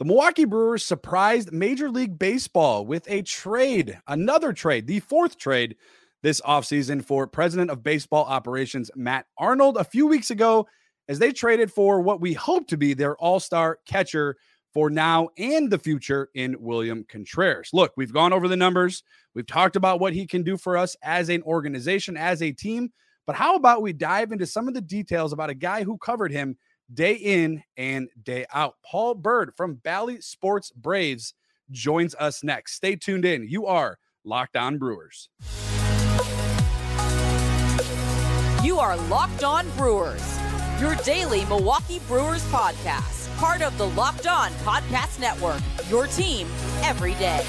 The Milwaukee Brewers surprised Major League Baseball with a trade, another trade, the fourth trade this offseason for President of Baseball Operations Matt Arnold a few weeks ago as they traded for what we hope to be their all star catcher for now and the future in William Contreras. Look, we've gone over the numbers, we've talked about what he can do for us as an organization, as a team. But how about we dive into some of the details about a guy who covered him day in and day out. Paul Byrd from Bally Sports Braves joins us next. Stay tuned in. You are Locked On Brewers. You are Locked On Brewers, your daily Milwaukee Brewers podcast, part of the Locked On Podcast Network, your team every day.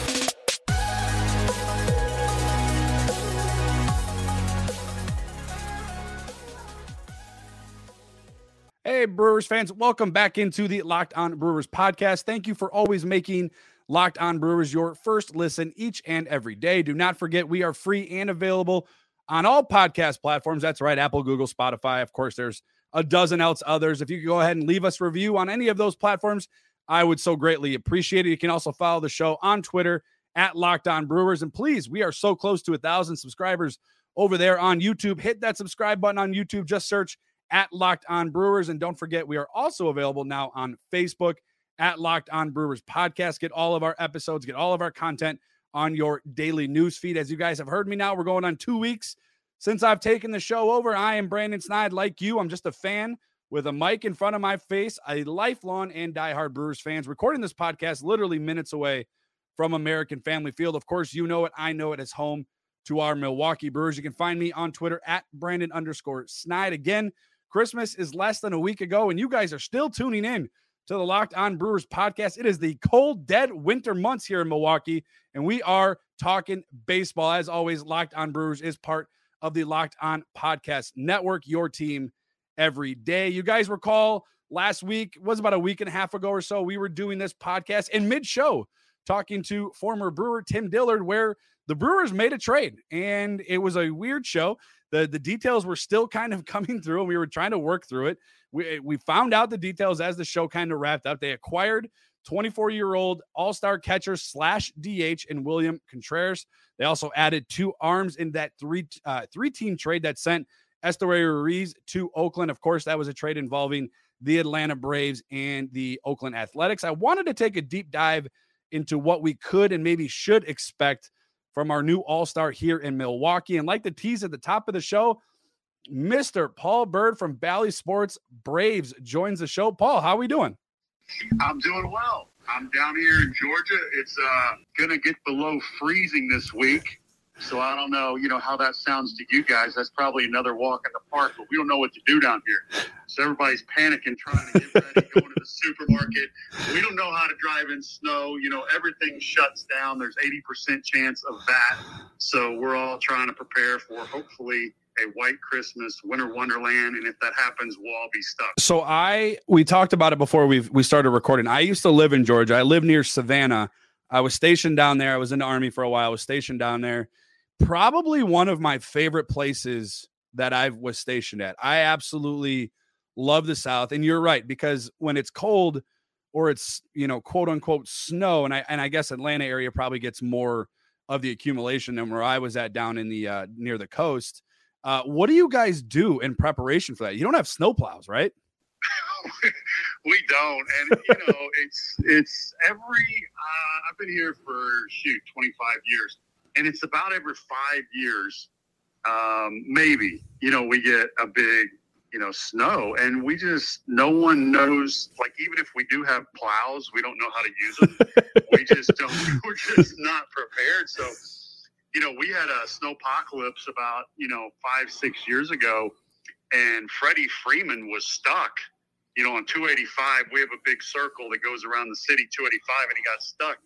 Hey, Brewers fans, welcome back into the Locked On Brewers podcast. Thank you for always making Locked On Brewers your first listen each and every day. Do not forget, we are free and available on all podcast platforms. That's right, Apple, Google, Spotify. Of course, there's a dozen else others. If you could go ahead and leave us a review on any of those platforms, I would so greatly appreciate it. You can also follow the show on Twitter at Locked On Brewers. And please, we are so close to a thousand subscribers over there on YouTube. Hit that subscribe button on YouTube. Just search at Locked On Brewers. And don't forget, we are also available now on Facebook at Locked On Brewers Podcast. Get all of our episodes, get all of our content on your daily news feed. As you guys have heard me now, we're going on two weeks since I've taken the show over. I am Brandon Snide, like you. I'm just a fan with a mic in front of my face, a lifelong and diehard Brewers fans, recording this podcast literally minutes away from American Family Field. Of course, you know it. I know it as home to our Milwaukee Brewers. You can find me on Twitter at Brandon underscore Snide. Again, Christmas is less than a week ago, and you guys are still tuning in to the Locked On Brewers podcast. It is the cold, dead winter months here in Milwaukee, and we are talking baseball. As always, Locked On Brewers is part of the Locked On Podcast Network, your team every day. You guys recall last week, was about a week and a half ago or so, we were doing this podcast in mid show talking to former Brewer Tim Dillard, where the Brewers made a trade, and it was a weird show the the details were still kind of coming through and we were trying to work through it we eh, we found out the details as the show kind of wrapped up they acquired 24 year old all-star catcher slash dh in william contreras they also added two arms in that three uh, three team trade that sent Esteury Ruiz to Oakland. Of course, that was a trade involving the Atlanta Braves and the Oakland Athletics. I wanted to take a deep dive into what we could and maybe should expect from our new all star here in Milwaukee. And like the tease at the top of the show, Mr. Paul Byrd from Bally Sports Braves joins the show. Paul, how are we doing? I'm doing well. I'm down here in Georgia. It's uh, going to get below freezing this week. So I don't know, you know, how that sounds to you guys. That's probably another walk in the park, but we don't know what to do down here. So everybody's panicking, trying to get ready, going to the supermarket. We don't know how to drive in snow. You know, everything shuts down. There's 80% chance of that. So we're all trying to prepare for hopefully a white Christmas, winter wonderland, and if that happens, we'll all be stuck. So I we talked about it before we we started recording. I used to live in Georgia. I live near Savannah. I was stationed down there. I was in the army for a while. I was stationed down there probably one of my favorite places that I was stationed at. I absolutely love the South. And you're right, because when it's cold or it's, you know, quote unquote snow, and I and I guess Atlanta area probably gets more of the accumulation than where I was at down in the uh, near the coast. Uh, what do you guys do in preparation for that? You don't have snowplows, right? we don't, and you know, it's it's every. Uh, I've been here for shoot 25 years and it's about every five years, um, maybe, you know, we get a big, you know, snow and we just, no one knows, like, even if we do have plows, we don't know how to use them. we just don't, we're just not prepared. So, you know, we had a snowpocalypse about, you know, five, six years ago and Freddie Freeman was stuck you know, on 285, we have a big circle that goes around the city, 285, and he got stuck.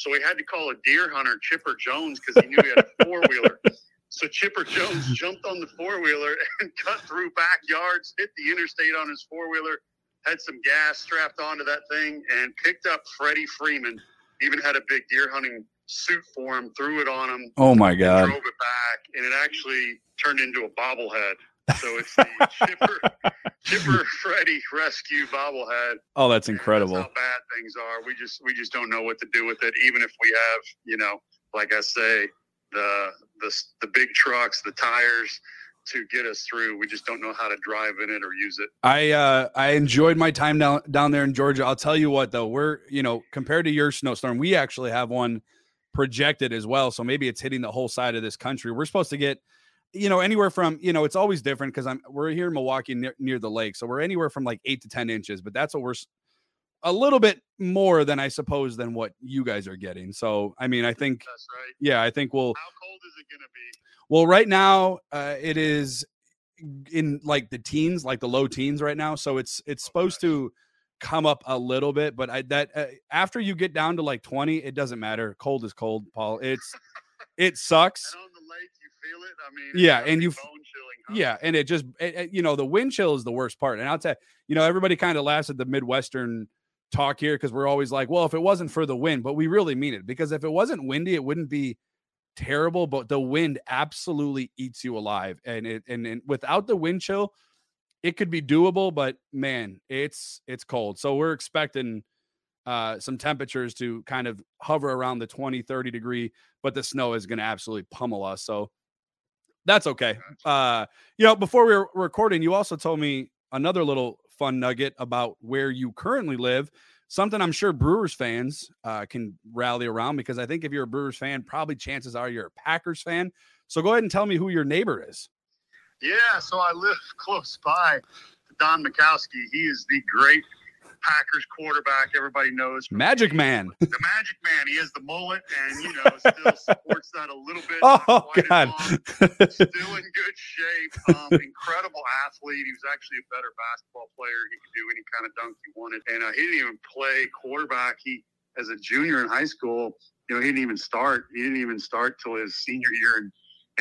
So we had to call a deer hunter, Chipper Jones, because he knew he had a four wheeler. So Chipper Jones jumped on the four wheeler and cut through backyards, hit the interstate on his four wheeler, had some gas strapped onto that thing, and picked up Freddie Freeman. Even had a big deer hunting suit for him, threw it on him. Oh my God! Drove it back, and it actually turned into a bobblehead. So it's the Chipper, Chipper Freddy Rescue bobblehead. Oh, that's incredible. That's how bad things are. We just we just don't know what to do with it. Even if we have, you know, like I say, the the the big trucks, the tires to get us through. We just don't know how to drive in it or use it. I uh I enjoyed my time down down there in Georgia. I'll tell you what though, we're you know compared to your snowstorm, we actually have one projected as well. So maybe it's hitting the whole side of this country. We're supposed to get you know anywhere from you know it's always different because i'm we're here in milwaukee near, near the lake so we're anywhere from like eight to ten inches but that's what we're a little bit more than i suppose than what you guys are getting so i mean i think That's right. yeah i think we'll How cold is it going to be? well right now uh it is in like the teens like the low teens right now so it's it's supposed to come up a little bit but i that uh, after you get down to like 20 it doesn't matter cold is cold paul it's it sucks And on the lake, you feel it. I mean, Yeah, and you- huh? Yeah, and it just it- it- you know the wind chill is the worst part. And I'll tell you, you know everybody kind of laughs at the Midwestern talk here because we're always like, well, if it wasn't for the wind, but we really mean it because if it wasn't windy, it wouldn't be terrible. But the wind absolutely eats you alive, and it and, and without the wind chill, it could be doable. But man, it's it's cold. So we're expecting uh some temperatures to kind of hover around the 20 30 degree but the snow is going to absolutely pummel us so that's okay. Uh you know before we were recording you also told me another little fun nugget about where you currently live something i'm sure brewers fans uh, can rally around because i think if you're a brewers fan probably chances are you're a packers fan. So go ahead and tell me who your neighbor is. Yeah, so I live close by to Don Majkowski. He is the great Packers quarterback. Everybody knows magic man the Magic Man. He has the mullet, and you know still supports that a little bit. oh god still in good shape. Um, incredible athlete. He was actually a better basketball player. He could do any kind of dunk he wanted, and uh, he didn't even play quarterback. He, as a junior in high school, you know, he didn't even start. He didn't even start till his senior year in,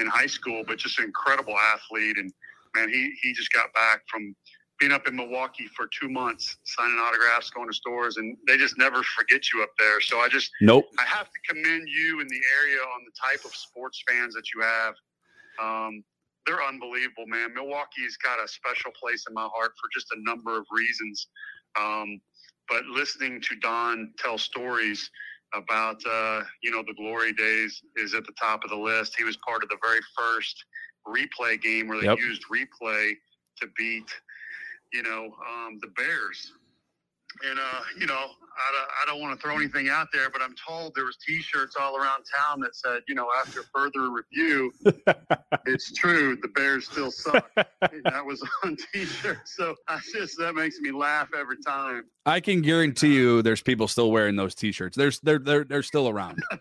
in high school. But just an incredible athlete, and man, he he just got back from being up in Milwaukee for two months, signing autographs, going to stores, and they just never forget you up there. So I just nope I have to commend you in the area on the type of sports fans that you have. Um, they're unbelievable, man. Milwaukee's got a special place in my heart for just a number of reasons. Um, but listening to Don tell stories about, uh, you know, the glory days is at the top of the list. He was part of the very first replay game where they Yep. used replay to beat, you know, um, the Bears. And uh, you know, I, don't- I don't want to throw anything out there, but I'm told there was T-shirts all around town that said, you know, after further review, it's true, the Bears still suck. that was on T-shirts, so I just that makes me laugh every time. i can guarantee you there's people still wearing those t-shirts there's they're they're, they're still around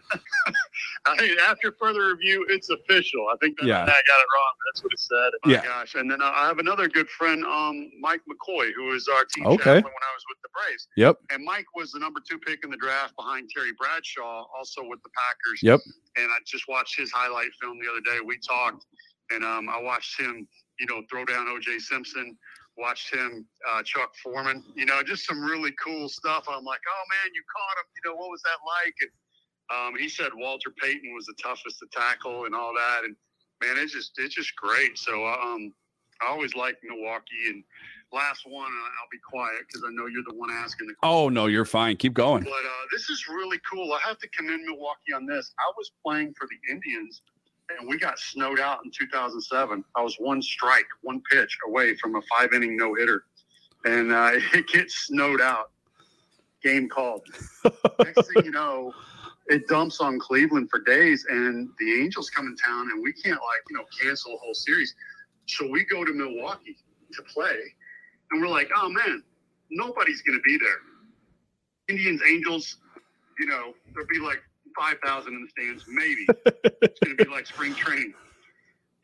I mean, after further review, it's official. I think that, Yeah. I got it wrong. That's what it said. My Yeah. gosh. And then uh, I have another good friend, um, Mike McCoy, who was our team Okay. chaplain when I was with the Braves. yep And Mike was the number two pick in the draft behind Terry Bradshaw, also with the Packers. Yep. And I just watched his highlight film the other day. We talked, and um, I watched him, you know, throw down O.J. Simpson. Watched him, uh, Chuck Foreman. You know, just some really cool stuff. I'm like, oh man, you caught him. You know, what was that like? And um, he said Walter Payton was the toughest to tackle and all that. And man, it's just it's just great. So um, I always like Milwaukee. And last one, I'll be quiet because I know you're the one asking the question. oh no you're fine keep going But uh, this is really cool. I have to commend Milwaukee on this. I was playing for the Indians, and we got snowed out in 2007. I was one strike, one pitch away from a five inning no hitter, and uh, it gets snowed out. Game called. Next thing you know, it dumps on Cleveland for days, and the Angels come in town, and we can't like you know cancel a whole series. So we go to Milwaukee to play, and we're like, oh man, nobody's going to be there. Indians, Angels, you know, there'll be like 5,000 in the stands, maybe. it's going to be like spring training.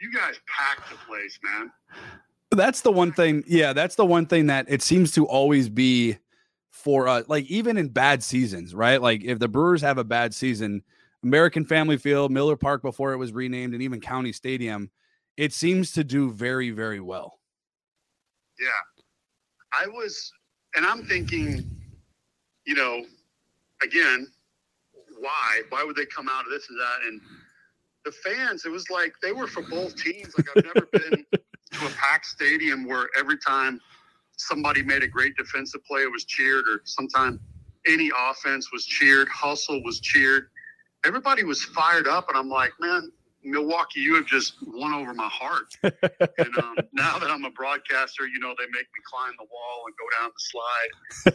You guys packed the place, man. that's the one thing yeah that's the one thing that it seems to always be for us like even in bad seasons right like if the brewers have a bad season american family field miller park before it was renamed and even county stadium it seems to do very very well Yeah. I was, and I'm thinking, you know, again, why? Why would they come out of this and that? And the fans, it was like they were for both teams. Like I've never been to a packed stadium where every time somebody made a great defensive play, it was cheered, or sometime any offense was cheered, hustle was cheered. Everybody was fired up, and I'm like, man, Milwaukee, you have just won over my heart. and um, now that I'm a broadcaster, you know, they make me climb the wall and go down the slide.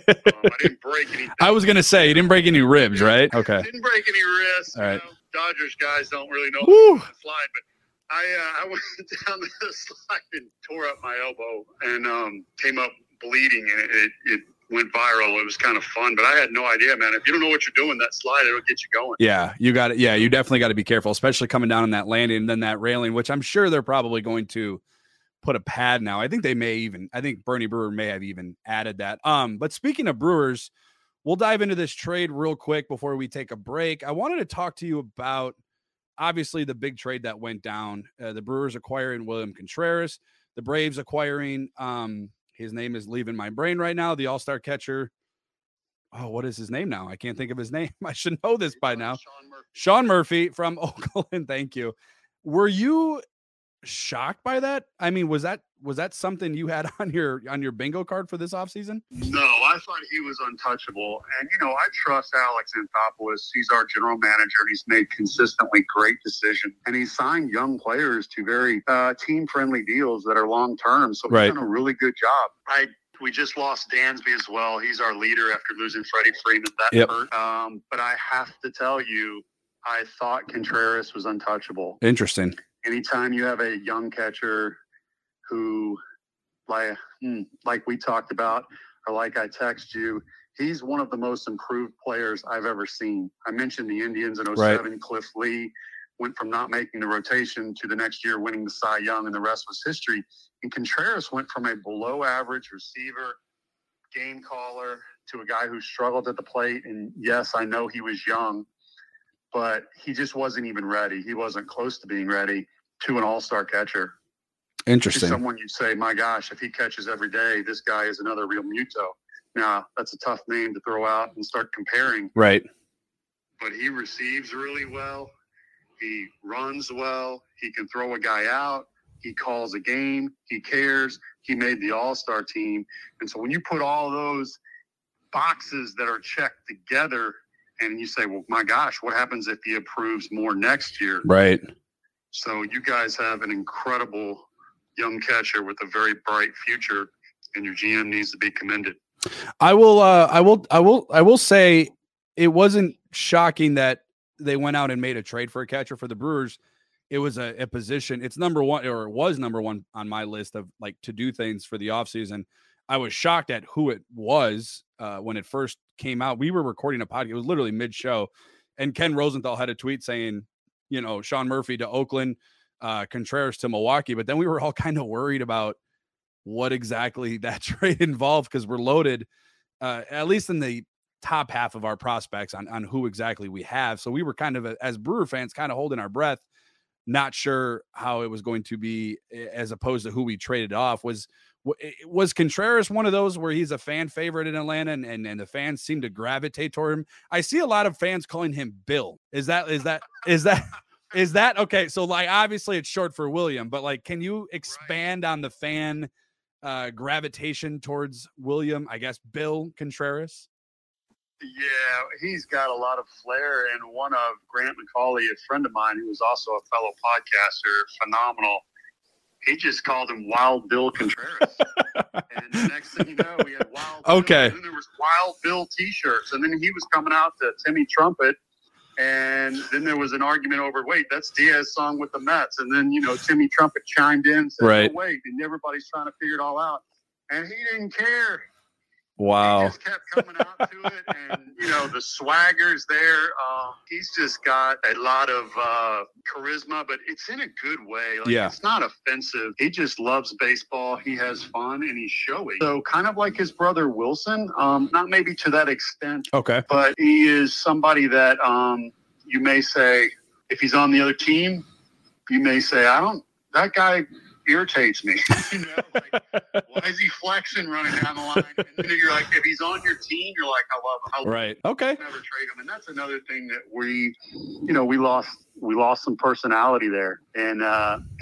Um, I didn't break anything. I was gonna say you didn't break any ribs, right? Okay. Didn't break any wrists. All right. You know, Dodgers guys don't really know Woo. the slide, but I uh, I went down the slide and tore up my elbow and um, came up bleeding, and it, it, it went viral. It was kind of fun, but I had no idea, man. If you don't know what you're doing, that slide it'll get you going. Yeah, you got it. Yeah, you definitely got to be careful, especially coming down on that landing and then that railing, which I'm sure they're probably going to put a pad now. I think they may even. I think Bernie Brewer may have even added that. Um, but speaking of Brewers, we'll dive into this trade real quick before we take a break. I wanted to talk to you about obviously the big trade that went down. Uh, the Brewers acquiring William Contreras, the Braves acquiring. Um, his name is leaving my brain right now. The All Star catcher. Oh, what is his name now? I can't think of his name. I should know this by now. Sean Murphy. Sean Murphy from Oakland. Thank you. Were you shocked by that? I mean, was that was that something you had on your on your bingo card for this offseason? No, I thought he was untouchable. And, you know, I trust Alex Anthopoulos. He's our general manager, and he's made consistently great decisions. And he signed young players to very uh, team friendly deals that are long term. So Right. he's done a really good job. I we just lost Dansby as well. He's our leader after losing Freddie Freeman. That Yep. hurt. Um, but I have to tell you, I thought Contreras was untouchable Interesting. Anytime you have a young catcher who like hmm, like we talked about or like I text you, he's one of the most improved players I've ever seen. I mentioned the Indians in 07, Cliff Lee went from not making the rotation to the next year winning the Cy Young and the rest was history. And Contreras went from a below average receiver, game caller to a guy who struggled at the plate and yes, I know he was young, but he just wasn't even ready. He wasn't close to being ready to an all-star catcher. To Interesting. someone you'd say, my gosh, if he catches every day, this guy is another Realmuto. Now, that's a tough name to throw out and start comparing, Right. but he receives really well. He runs well. He can throw a guy out. He calls a game. He cares. He made the all-star team. And so when you put all those boxes that are checked together and you say, well, my gosh, what happens if he approves more next year? Right. So you guys have an incredible young catcher with a very bright future, and your GM needs to be commended. I will uh I will I will I will say it wasn't shocking that they went out and made a trade for a catcher for the Brewers. It was a, a position. It's number one or it was number one on my list of like to do things for the offseason. I was shocked at who it was uh, when it first came out. We were recording a podcast. It was literally mid show. And Ken Rosenthal had a tweet saying, you know, Sean Murphy to Oakland, uh, Contreras to Milwaukee. But then we were all kind of worried about what exactly that trade involved because we're loaded, uh, at least in the top half of our prospects on, on who exactly we have. So we were kind of, as Brewer fans, kind of holding our breath, not sure how it was going to be as opposed to who we traded off. Was wa- was Contreras one of those where he's a fan favorite in Atlanta and, and, and the fans seem to gravitate toward him? I see a lot of fans calling him Bill. Is that is that is that is that okay? So like obviously it's short for William, but like can you expand on the fan uh gravitation towards William, I guess Bill Contreras? Yeah, he's got a lot of flair, and one of Grant McAuley, a friend of mine, who was also a fellow podcaster, phenomenal. He just called him Wild Bill Contreras. and the next thing you know, we had Wild Bill, Okay. and then there was Wild Bill T-shirts, and then he was coming out to Timmy Trumpet, and then there was an argument over, wait, that's Diaz's song with the Mets, and then you know Timmy Trumpet chimed in, and said, Right. wait, and everybody's trying to figure it all out, and he didn't care. He Wow. just kept coming out to it, and you know the swagger's there. Uh, he's just got a lot of uh, charisma, but it's in a good way. Like, Yeah. it's not offensive. He just loves baseball. He has fun, and he's showy. So kind of like his brother Wilson, um, not maybe to that extent, Okay. but he is somebody that um, you may say if he's on the other team, you may say I don't. That guy irritates me. you know, like, why is he flexing running down the line? And then you're like, if he's on your team, you're like, I love him. I love Right. Okay. Never trade him. And that's another thing that we, you know, we lost we lost some personality there. And uh,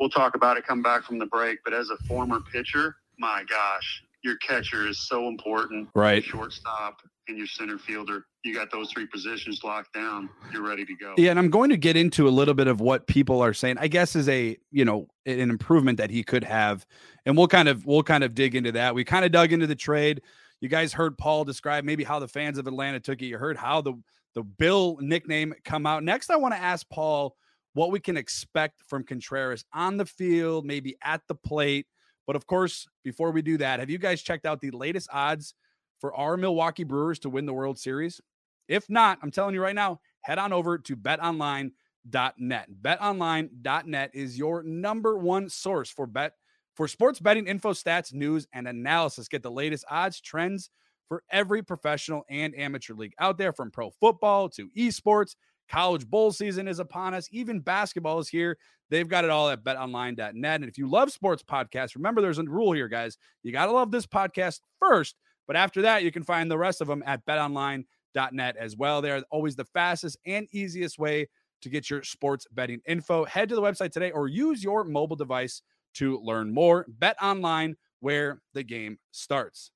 we'll talk about it come back from the break. But as a former pitcher, my gosh, your catcher is so important. Right. Shortstop and your center fielder. You got those three positions locked down. You're ready to go. Yeah, and I'm going to get into a little bit of what people are saying. I guess is a you know an improvement that he could have, and we'll kind of we'll kind of dig into that. We kind of dug into the trade. You guys heard Paul describe maybe how the fans of Atlanta took it. You heard how the the Bill nickname come out. Next, I want to ask Paul what we can expect from Contreras on the field, maybe at the plate. But of course, before we do that, have you guys checked out the latest odds for our Milwaukee Brewers to win the World Series? If not, I'm telling you right now, head on over to betonline.net. Betonline.net is your number one source for bet for sports betting info, stats, news, and analysis. Get the latest odds, trends for every professional and amateur league out there from pro football to esports. College bowl season is upon us. Even basketball is here. They've got it all at betonline.net. And if you love sports podcasts, remember there's a rule here, guys. You got to love this podcast first, but after that, you can find the rest of them at betonline.net as well. They're always the fastest and easiest way to get your sports betting info. Head to the website today or use your mobile device to learn more. Bet online where the game starts.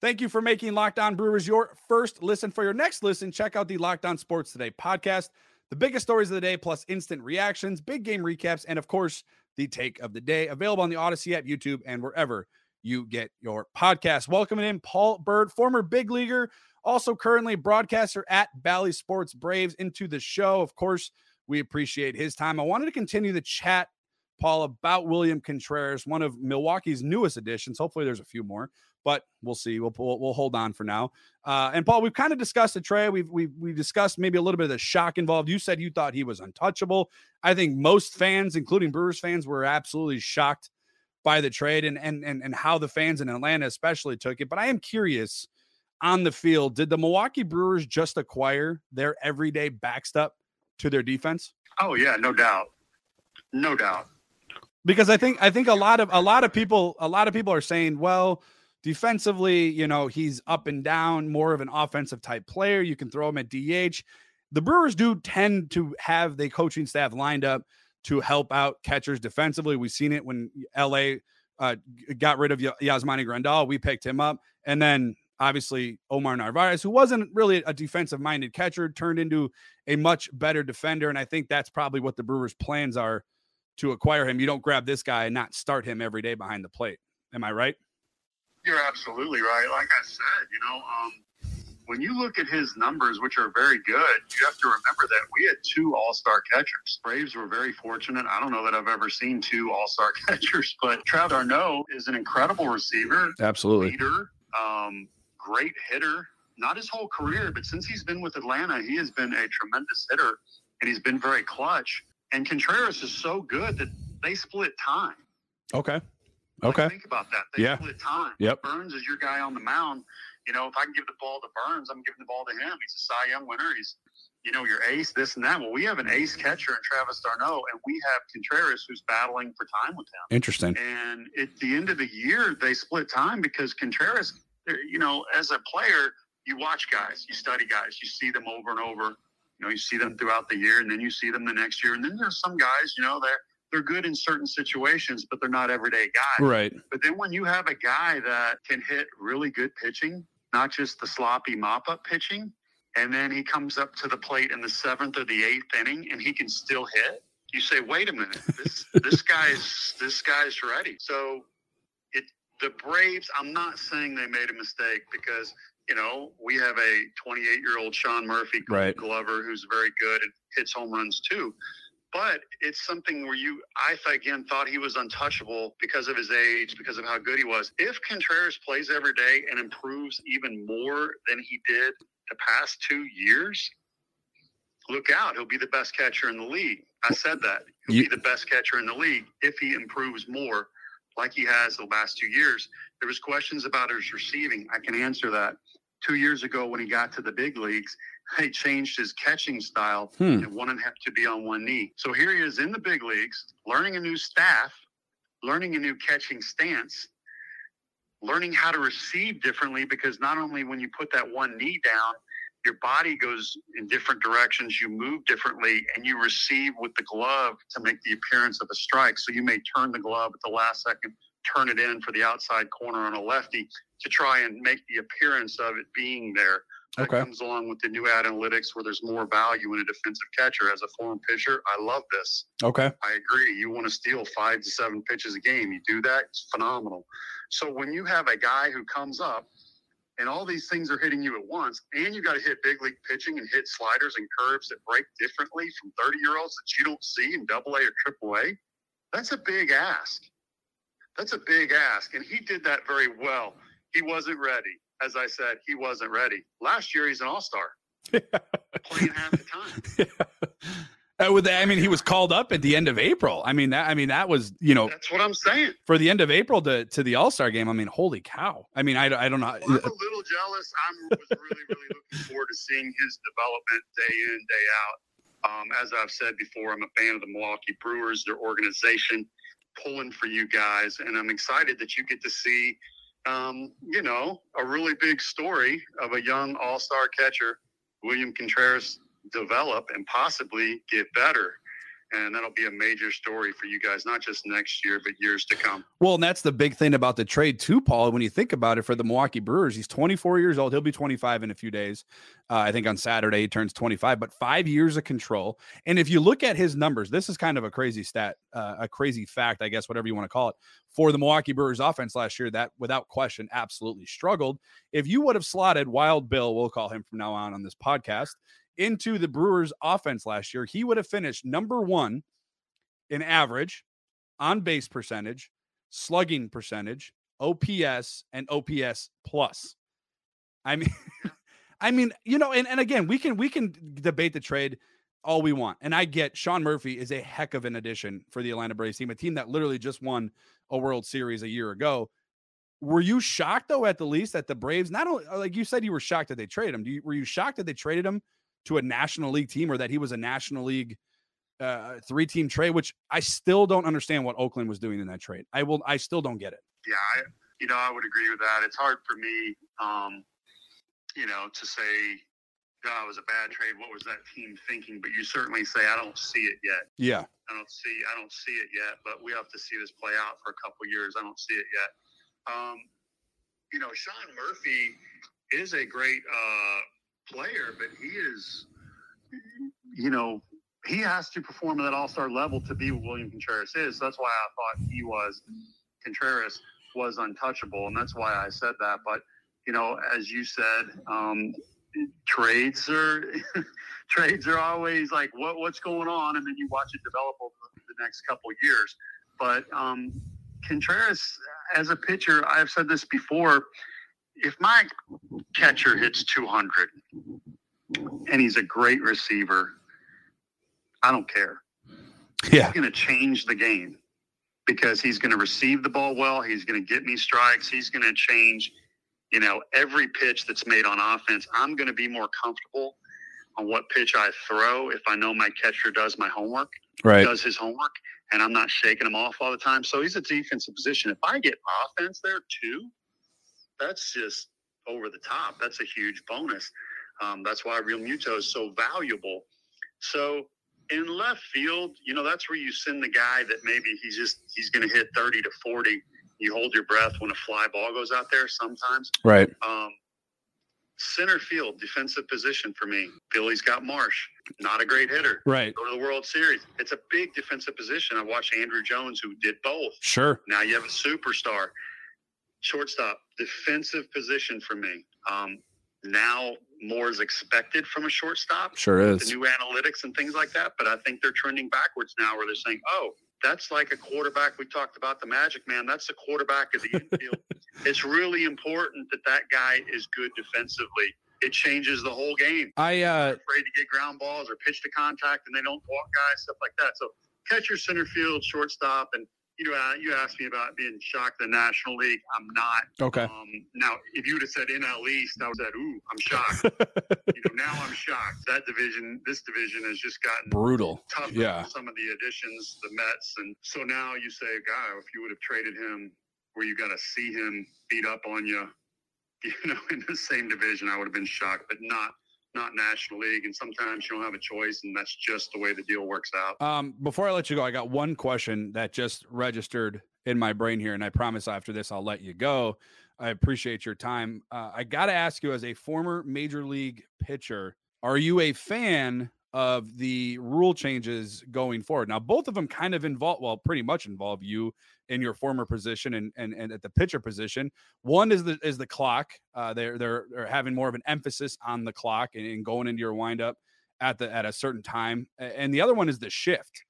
Thank you for making Locked On Brewers your first listen. For your next listen, check out the Locked On Sports Today podcast. The biggest stories of the day, plus instant reactions, big game recaps, and of course, the take of the day. Available on the Audacy app, YouTube, and wherever you get your podcast. Welcoming in Paul Byrd, former big leaguer, also currently broadcaster at Bally Sports Braves, into the show. Of course, we appreciate his time. I wanted to continue the chat, Paul, about William Contreras, one of Milwaukee's newest additions. Hopefully, there's a few more but we'll see. We'll we'll, we'll hold on for now. Uh, and Paul, we've kind of discussed the Trey. We've we we discussed maybe a little bit of the shock involved. You said you thought he was untouchable. I think most fans, including Brewers fans, were absolutely shocked by the trade and and and and how the fans in Atlanta especially took it. But I am curious on the field, did the Milwaukee Brewers just acquire their everyday backstop to their defense? Oh yeah, no doubt, no doubt. Because I think I think a lot of a lot of people a lot of people are saying, well Defensively, you know, he's up and down, more of an offensive type player. You can throw him at DH. The Brewers do tend to have the coaching staff lined up to help out catchers defensively. We've seen it when LA uh, got rid of Yasmani Grandal. We picked him up. And then obviously Omar Narvaez, who wasn't really a defensive minded catcher, turned into a much better defender. And I think that's probably what the Brewers' plans are to acquire him. You don't grab this guy and not start him every day behind the plate. Am I right? You're absolutely right. Like I said, you know, um, when you look at his numbers, which are very good, you have to remember that we had two All Star catchers. Braves were very fortunate. I don't know that I've ever seen two All Star catchers, but Travis d'Arnaud is an incredible receiver, absolutely leader, um, great hitter. Not his whole career, but since he's been with Atlanta, he has been a tremendous hitter, and he's been very clutch. And Contreras is so good that they split time. Okay. Okay. Like, think about that. They yeah. split time. Yep. Burnes is your guy on the mound. You know, if I can give the ball to Burnes, I'm giving the ball to him. He's a Cy Young winner. He's, you know, your ace, this and that. Well, we have an ace catcher in Travis d'Arnaud, and we have Contreras who's battling for time with him. Interesting. And at the end of the year, they split time because Contreras, eh, you know, as a player, you watch guys, you study guys, you see them over and over. You know, you see them throughout the year, and then you see them the next year. And then there's some guys, you know, they're they're good in certain situations, but they're not everyday guys. Right. But then when you have a guy that can hit really good pitching, not just the sloppy mop up pitching, and then he comes up to the plate in the seventh or the eighth inning and he can still hit, you say, wait a minute, this this guy's this guy's ready. So it the Braves, I'm not saying they made a mistake because you know, we have a 28 year old Sean Murphy right. Glover who's very good and hits home runs too but it's something where you, I again thought he was untouchable because of his age, because of how good he was. If Contreras plays every day and improves even more than he did the past two years, look out. He'll be the best catcher in the league. I said that. He'll you, be the best catcher in the league if he improves more like he has the last two years. There was questions about his receiving. I can answer that. Two years ago when he got to the big leagues, he changed his catching style hmm. and wanted him to be on one knee. So here he is in the big leagues, learning a new staff, learning a new catching stance, learning how to receive differently because not only when you put that one knee down, your body goes in different directions, you move differently, and you receive with the glove to make the appearance of a strike. So you may turn the glove at the last second, turn it in for the outside corner on a lefty to try and make the appearance of it being there. That Okay. comes along with the new analytics where there's more value in a defensive catcher. As a former pitcher, I love this. Okay. I agree. You want to steal five to seven pitches a game. You do that, it's phenomenal. So when you have a guy who comes up and all these things are hitting you at once, and you got to hit big league pitching and hit sliders and curves that break differently from 30 year olds that you don't see in double A or triple A, that's a big ask. That's a big ask. And he did that very well. He wasn't ready. As I said, he wasn't ready. Last year, he's an all star, playing half the time. Uh, with I mean, he was called up at the end of April. I mean, that I mean that was you know That's what I'm saying. for the end of April to to the All Star game. I mean, holy cow! I mean, I, I don't know. Well, I'm a little jealous. I was really, really looking forward to seeing his development day in, day out. Um, as I've said before, I'm a fan of the Milwaukee Brewers, their organization, pulling for you guys, and I'm excited that you get to see, um, you know, a really big story of a young All Star catcher, William Contreras, develop and possibly get better. And that'll be a major story for you guys, not just next year, but years to come. Well, and that's the big thing about the trade too, Paul. When you think about it, for the Milwaukee Brewers, he's 24 years old. He'll be 25 in a few days. Uh, I think on Saturday he turns 25. But five years of control. And if you look at his numbers, this is kind of a crazy stat, uh, a crazy fact, I guess, whatever you want to call it, for the Milwaukee Brewers offense last year. That, without question, absolutely struggled. If you would have slotted Wild Bill, we'll call him from now on on this podcast, into the Brewers offense last year, he would have finished number one in average, on base percentage, slugging percentage, OPS, and OPS plus. I mean, I mean, you know, and, and again, we can we can debate the trade all we want. And I get Sean Murphy is a heck of an addition for the Atlanta Braves team, a team that literally just won a World Series a year ago. Were you shocked though, at the least, that the Braves not only like you said you were shocked that they traded him? Do you, were you shocked that they traded him to a National League team or that he was a National League uh, three team trade? Which I still don't understand what Oakland was doing in that trade. I will. I still don't get it. yeah, I, you know, I would agree with that. It's hard for me, um, you know, to say that was a bad trade. What was that team thinking? But you certainly say I don't see it yet. Yeah. I don't see I don't see it yet. But we have to see this play out for a couple years. I don't see it yet. Um, you know, Sean Murphy is a great uh, player, but he is, you know, he has to perform at that All Star level to be what William Contreras is. That's why I thought he was Contreras was untouchable, and that's why I said that. But you know, as you said, um, trades are trades are always like what what's going on, and then you watch it develop over the next couple years. But um, Contreras, as a pitcher, I've said this before. If my catcher hits 200 and he's a great receiver, I don't care Yeah. he's going to change the game because he's going to receive the ball well. He's going to get me strikes. He's going to change, you know, every pitch that's made on offense. I'm going to be more comfortable on what pitch I throw if I know my catcher does my homework, Right. does his homework, and I'm not shaking him off all the time. So he's a defensive position. If I get offense there too, that's just over the top. That's a huge bonus. Um, that's why Realmuto is so valuable. So in left field, you know, that's where you send the guy that maybe he's just he's going to hit 30 to 40. You hold your breath when a fly ball goes out there sometimes. Right. Um, center field, defensive position for me. Billy's got Marsh, not a great hitter. Right. Go to the World Series. It's a big defensive position. I watched Andruw Jones, who did both. Sure. Now you have a superstar. Shortstop, defensive position for me. Um, now more is expected from a shortstop Sure the is. new analytics and things like that. But I think they're trending backwards now where they're saying, oh, that's like a quarterback. We talked about the Magic Man. That's the quarterback of the infield. it's really important that that guy is good defensively. It changes the whole game. I uh They're afraid to get ground balls or pitch to contact and they don't walk guys, stuff like that. So catcher, center field, shortstop. And, you uh, you asked me about being shocked in the National League. I'm not. okay. Um, now, if you would have said NL East, I would have said, ooh, I'm shocked. you know, now I'm shocked. That division, this division has just gotten Brutal. tougher Yeah. some of the additions, the Mets, and so now you say, "God, if you would have traded him, where you got to see him beat up on you, you know, in the same division, I would have been shocked, but not not National League. And sometimes you don't have a choice, and that's just the way the deal works out. Um, before I let you go, I got one question that just registered in my brain here, and I promise after this I'll let you go. I appreciate your time. Uh, I got to ask you, as a former major league pitcher, are you a fan of the rule changes going forward. Now, both of them kind of involve, well, pretty much involve you in your former position and and, and at the pitcher position. One is the is the clock. Uh, they're they're they're having more of an emphasis on the clock and, and going into your windup at the at a certain time. And the other one is the shift.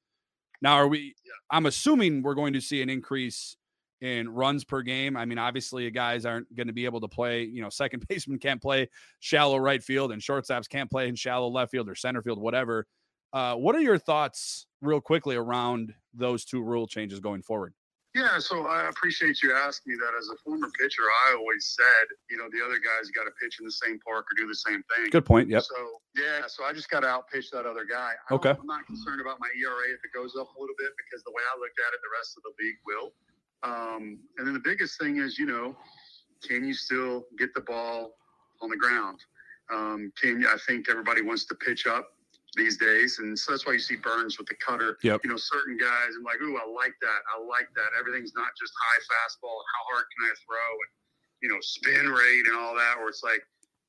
Now, are we? I'm assuming we're going to see an increase in runs per game. I mean, obviously, guys aren't going to be able to play. You know, second baseman can't play shallow right field, and shortstops can't play in shallow left field or center field, whatever. Uh, what are your thoughts, real quickly, around those two rule changes going forward? Yeah, so I appreciate you asking me that. As a former pitcher, I always said, you know, the other guys got to pitch in the same park or do the same thing. Good point. Yep. So yeah, so I just got to outpitch that other guy. I okay. I'm not concerned about my ERA if it goes up a little bit because the way I looked at it, the rest of the league will. Um, and then the biggest thing is, you know, can you still get the ball on the ground? Um, can I think everybody wants to pitch up these days, and so that's why you see Burnes with the cutter. Yep. You know, certain guys, I'm like, ooh, I like that. I like that. Everything's not just high fastball. How hard can I throw? And you know, spin rate and all that. Where it's like,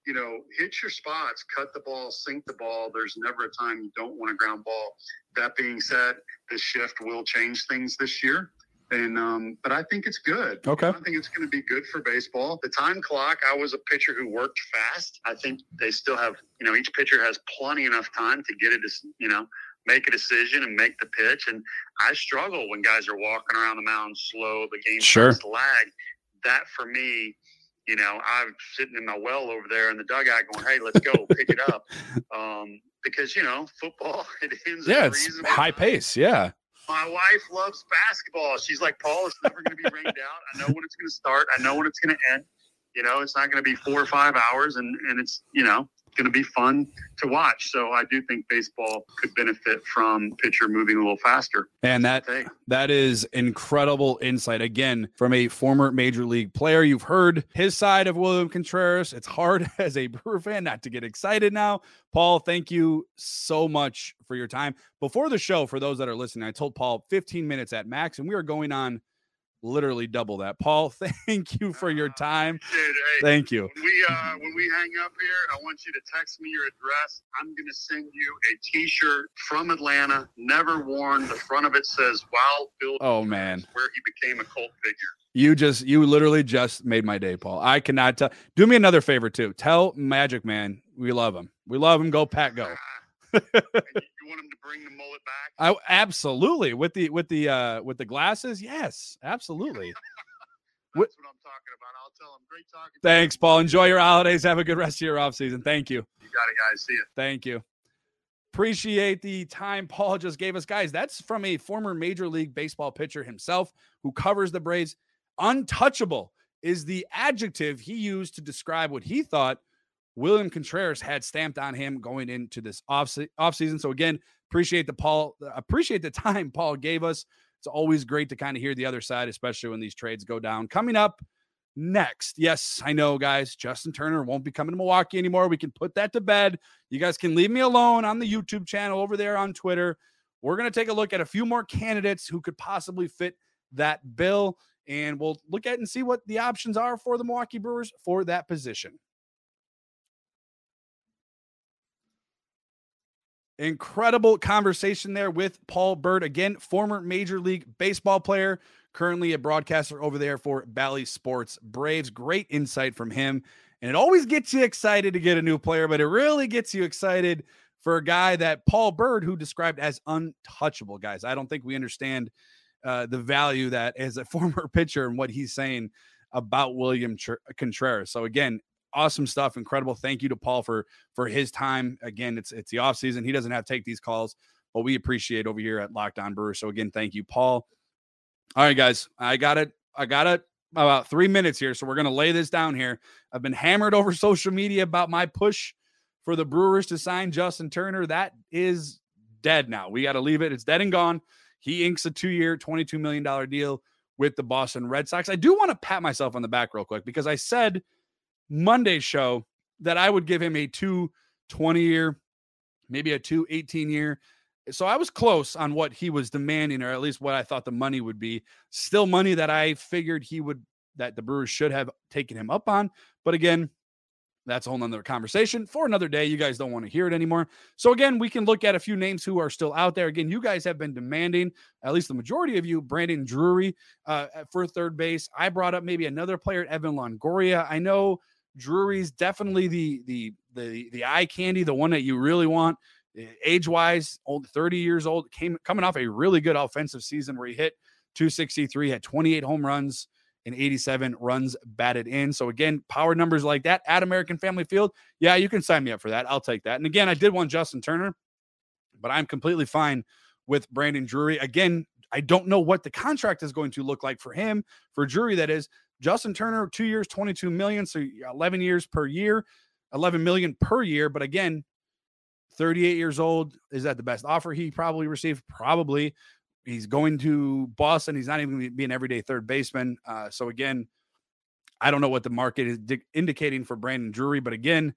you know, hit your spots, cut the ball, sink the ball. There's never a time you don't want a ground ball. That being said, the shift will change things this year. And um, but I think it's good. Okay. I think it's going to be good for baseball. The time clock. I was a pitcher who worked fast. I think they still have. You know, each pitcher has plenty enough time to get it. You know, make a decision and make the pitch. And I struggle when guys are walking around the mound slow. The game sure. lag. That for me, you know, I'm sitting in my well over there in the dugout going, "Hey, let's go, pick it up," um, because you know, football it ends. Yeah, it's high pace. Yeah. My wife loves basketball. She's like, Paul, it's never going to be rained out. I know when it's going to start. I know when it's going to end. You know, it's not going to be four or five hours, and and it's you know going to be fun to watch. So I do think baseball could benefit from pitcher moving a little faster. And that that is incredible insight again from a former major league player. You've heard his side of William Contreras. It's hard as a Brewer fan not to get excited now. Paul, thank you so much for your time. Before the show, for those that are listening, I told Paul 15 minutes at max, and we are going on literally double that. Paul, thank you for your time. Dude, hey, thank you. When we uh, when we hang up here, I want you to text me your address. I'm gonna send you a T-shirt from Atlanta, never worn. The front of it says "Wild Bill." Oh man, where he became a cult figure. You just you literally just made my day, Paul. I cannot tell. Do me another favor too. Tell Magic Man we love him. We love him. Go Pat, go. You want him to bring the mullet back? I absolutely with the with the uh with the glasses. Yes, absolutely. That's what I'm talking about. I'll tell him. Great talking. Thanks, Paul. Enjoy your holidays. Have a good rest of your off season. Thank you. You got it, guys. See you. Thank you. Appreciate the time Paul just gave us, guys. That's from a former Major League Baseball pitcher himself who covers the Braves. Untouchable is the adjective he used to describe what he thought William Contreras had stamped on him going into this off season. So again, appreciate the Paul, uh, appreciate the time Paul gave us. It's always great to kind of hear the other side, especially when these trades go down. Coming up next, yes, I know, guys, Justin Turner won't be coming to Milwaukee anymore. We can put that to bed. You guys can leave me alone on the YouTube channel over there on Twitter. We're going to take a look at a few more candidates who could possibly fit that bill, and we'll look at and see what the options are for the Milwaukee Brewers for that position. Incredible conversation there with Paul Byrd. again, former Major League Baseball player, currently a broadcaster over there for Bally Sports Braves. Great insight from him. And it always gets you excited to get a new player, but it really gets you excited for a guy that Paul Byrd, who described as untouchable, guys. I don't think we understand uh, the value that as a former pitcher and what he's saying about William Contreras. So again, awesome stuff incredible. Thank you to paul for for his time. Again it's it's the off season. He doesn't have to take these calls but we appreciate over here at Locked On Brewer so again thank you paul. All right guys i got it. I got it. About three minutes here so we're going to lay this down here. I've been hammered over social media about my push for the brewers to sign justin turner. That is dead now. We got to leave it. It's dead and gone. He inks a two-year 22 million dollar deal with the boston red sox. I do want to pat myself on the back real quick because i said Monday's show that I would give him a two 20 year, maybe a two 18 year. So I was close on what he was demanding, or at least what I thought the money would be. Still money that I figured he would, that the Brewers should have taken him up on. But again, that's a whole nother conversation for another day. You guys don't want to hear it anymore. So again, we can look at a few names who are still out there. Again, you guys have been demanding, at least the majority of you, Brandon Drury uh, for third base. I brought up maybe another player, Evan Longoria. I know Drury's definitely the the the the eye candy, the one that you really want. Eh, age wise, old 30 years old, came coming off a really good offensive season where he hit 263, had 28 home runs and 87 runs batted in. So again, power numbers like that at American Family Field, yeah, you can sign me up for that. I'll take that. And again, I did want Justin Turner, but I'm completely fine with Brandon Drury. Again, I don't know what the contract is going to look like for him, for Drury, that is. Justin Turner, two years, 22 million, so 11 years per year, 11 million per year. But again, 38 years old. Is that the best offer he probably received? Probably. He's going to Boston. He's not even going to be an everyday third baseman. Uh, so again, I don't know what the market is di- indicating for Brandon Drury, but again,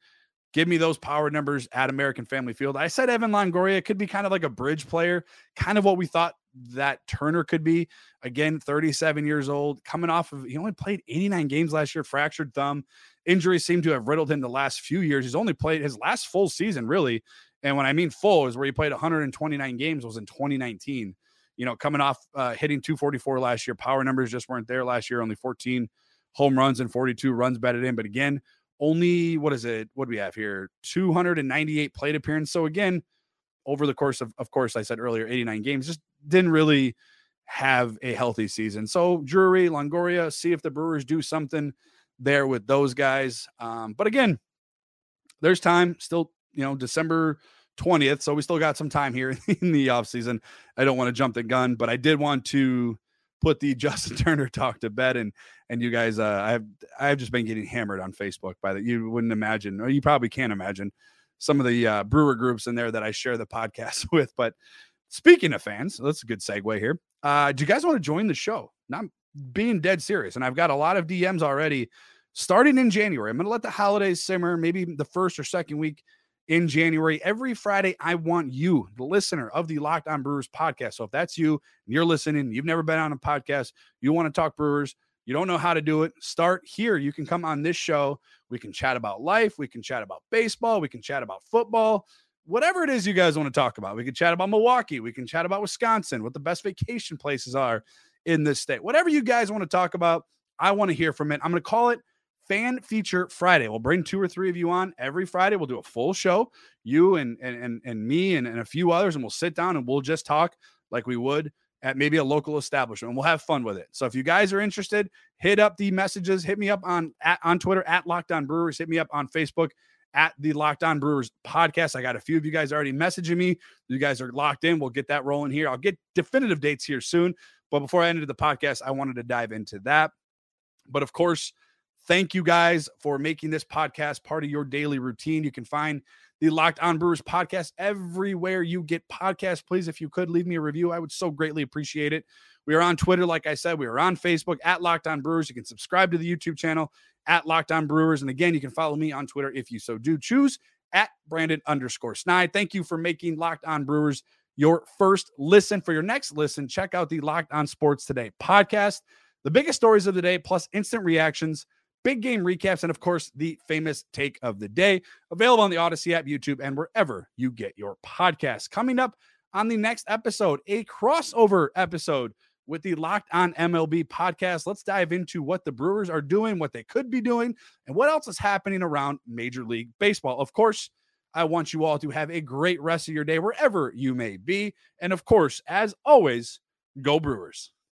give me those power numbers at American Family Field. I said Evan Longoria could be kind of like a bridge player, kind of what we thought that Turner could be. Again, 37 years old, coming off of he only played 89 games last year, fractured thumb. Injuries seem to have riddled him the last few years. He's only played his last full season, really. And when I mean full, is where he played 129 games was in 2019 you know, coming off uh, hitting 244 last year. Power numbers just weren't there last year. Only 14 home runs and 42 runs batted in. But again, only what is it? What do we have here? 298 plate appearance. So again, over the course of, of course, I said earlier, 89 games, just didn't really have a healthy season. So Drury, Longoria, see if the Brewers do something there with those guys. Um, but again, there's time still, you know, December 20th. So we still got some time here in the offseason. I don't want to jump the gun, but I did want to put the Justin Turner talk to bed and and you guys uh I've I've just been getting hammered on Facebook by that. You wouldn't imagine, or you probably can't imagine some of the uh, brewer groups in there that I share the podcast with. But speaking of fans, that's a good segue here. Uh, do you guys want to join the show? Not being dead serious, and I've got a lot of DMs already starting in January. I'm going to let the holidays simmer, maybe the first or second week in January. Every Friday, I want you, the listener of the Locked On Brewers podcast. So if that's you and you're listening, you've never been on a podcast, you want to talk Brewers, you don't know how to do it, start here. You can come on this show. We can chat about life, we can chat about baseball, we can chat about football. Whatever it is you guys want to talk about, we can chat about Milwaukee, we can chat about Wisconsin, what the best vacation places are in this state. Whatever you guys want to talk about, I want to hear from it. I'm going to call it fan feature Friday. We'll bring two or three of you on every Friday. We'll do a full show, you and and and, and me and, and a few others, and we'll sit down and we'll just talk like we would at maybe a local establishment. We'll have fun with it. So if you guys are interested, hit up the messages. Hit me up on at, on Twitter at Locked On Brewers. Hit me up on Facebook at the Locked On Brewers podcast. I got a few of you guys already messaging me. You guys are locked in. We'll get that rolling here. I'll get definitive dates here soon. But before I ended the podcast, I wanted to dive into that. But of course, Thank you guys for making this podcast part of your daily routine. You can find the Locked On Brewers podcast everywhere you get podcasts. Please, if you could leave me a review, I would so greatly appreciate it. We are on Twitter, like I said, we are on Facebook at Locked On Brewers. You can subscribe to the YouTube channel at Locked On Brewers. And again, you can follow me on Twitter if you so do choose at Brandon underscore Snide. Thank you for making Locked On Brewers your first listen. For your next listen, check out the Locked On Sports Today podcast. The biggest stories of the day, plus instant reactions big game recaps, and of course, the famous take of the day. Available on the Audacy app, YouTube, and wherever you get your podcasts. Coming up on the next episode, a crossover episode with the Locked On MLB podcast. Let's dive into what the Brewers are doing, what they could be doing, and what else is happening around Major League Baseball. Of course, I want you all to have a great rest of your day wherever you may be. And of course, as always, go Brewers.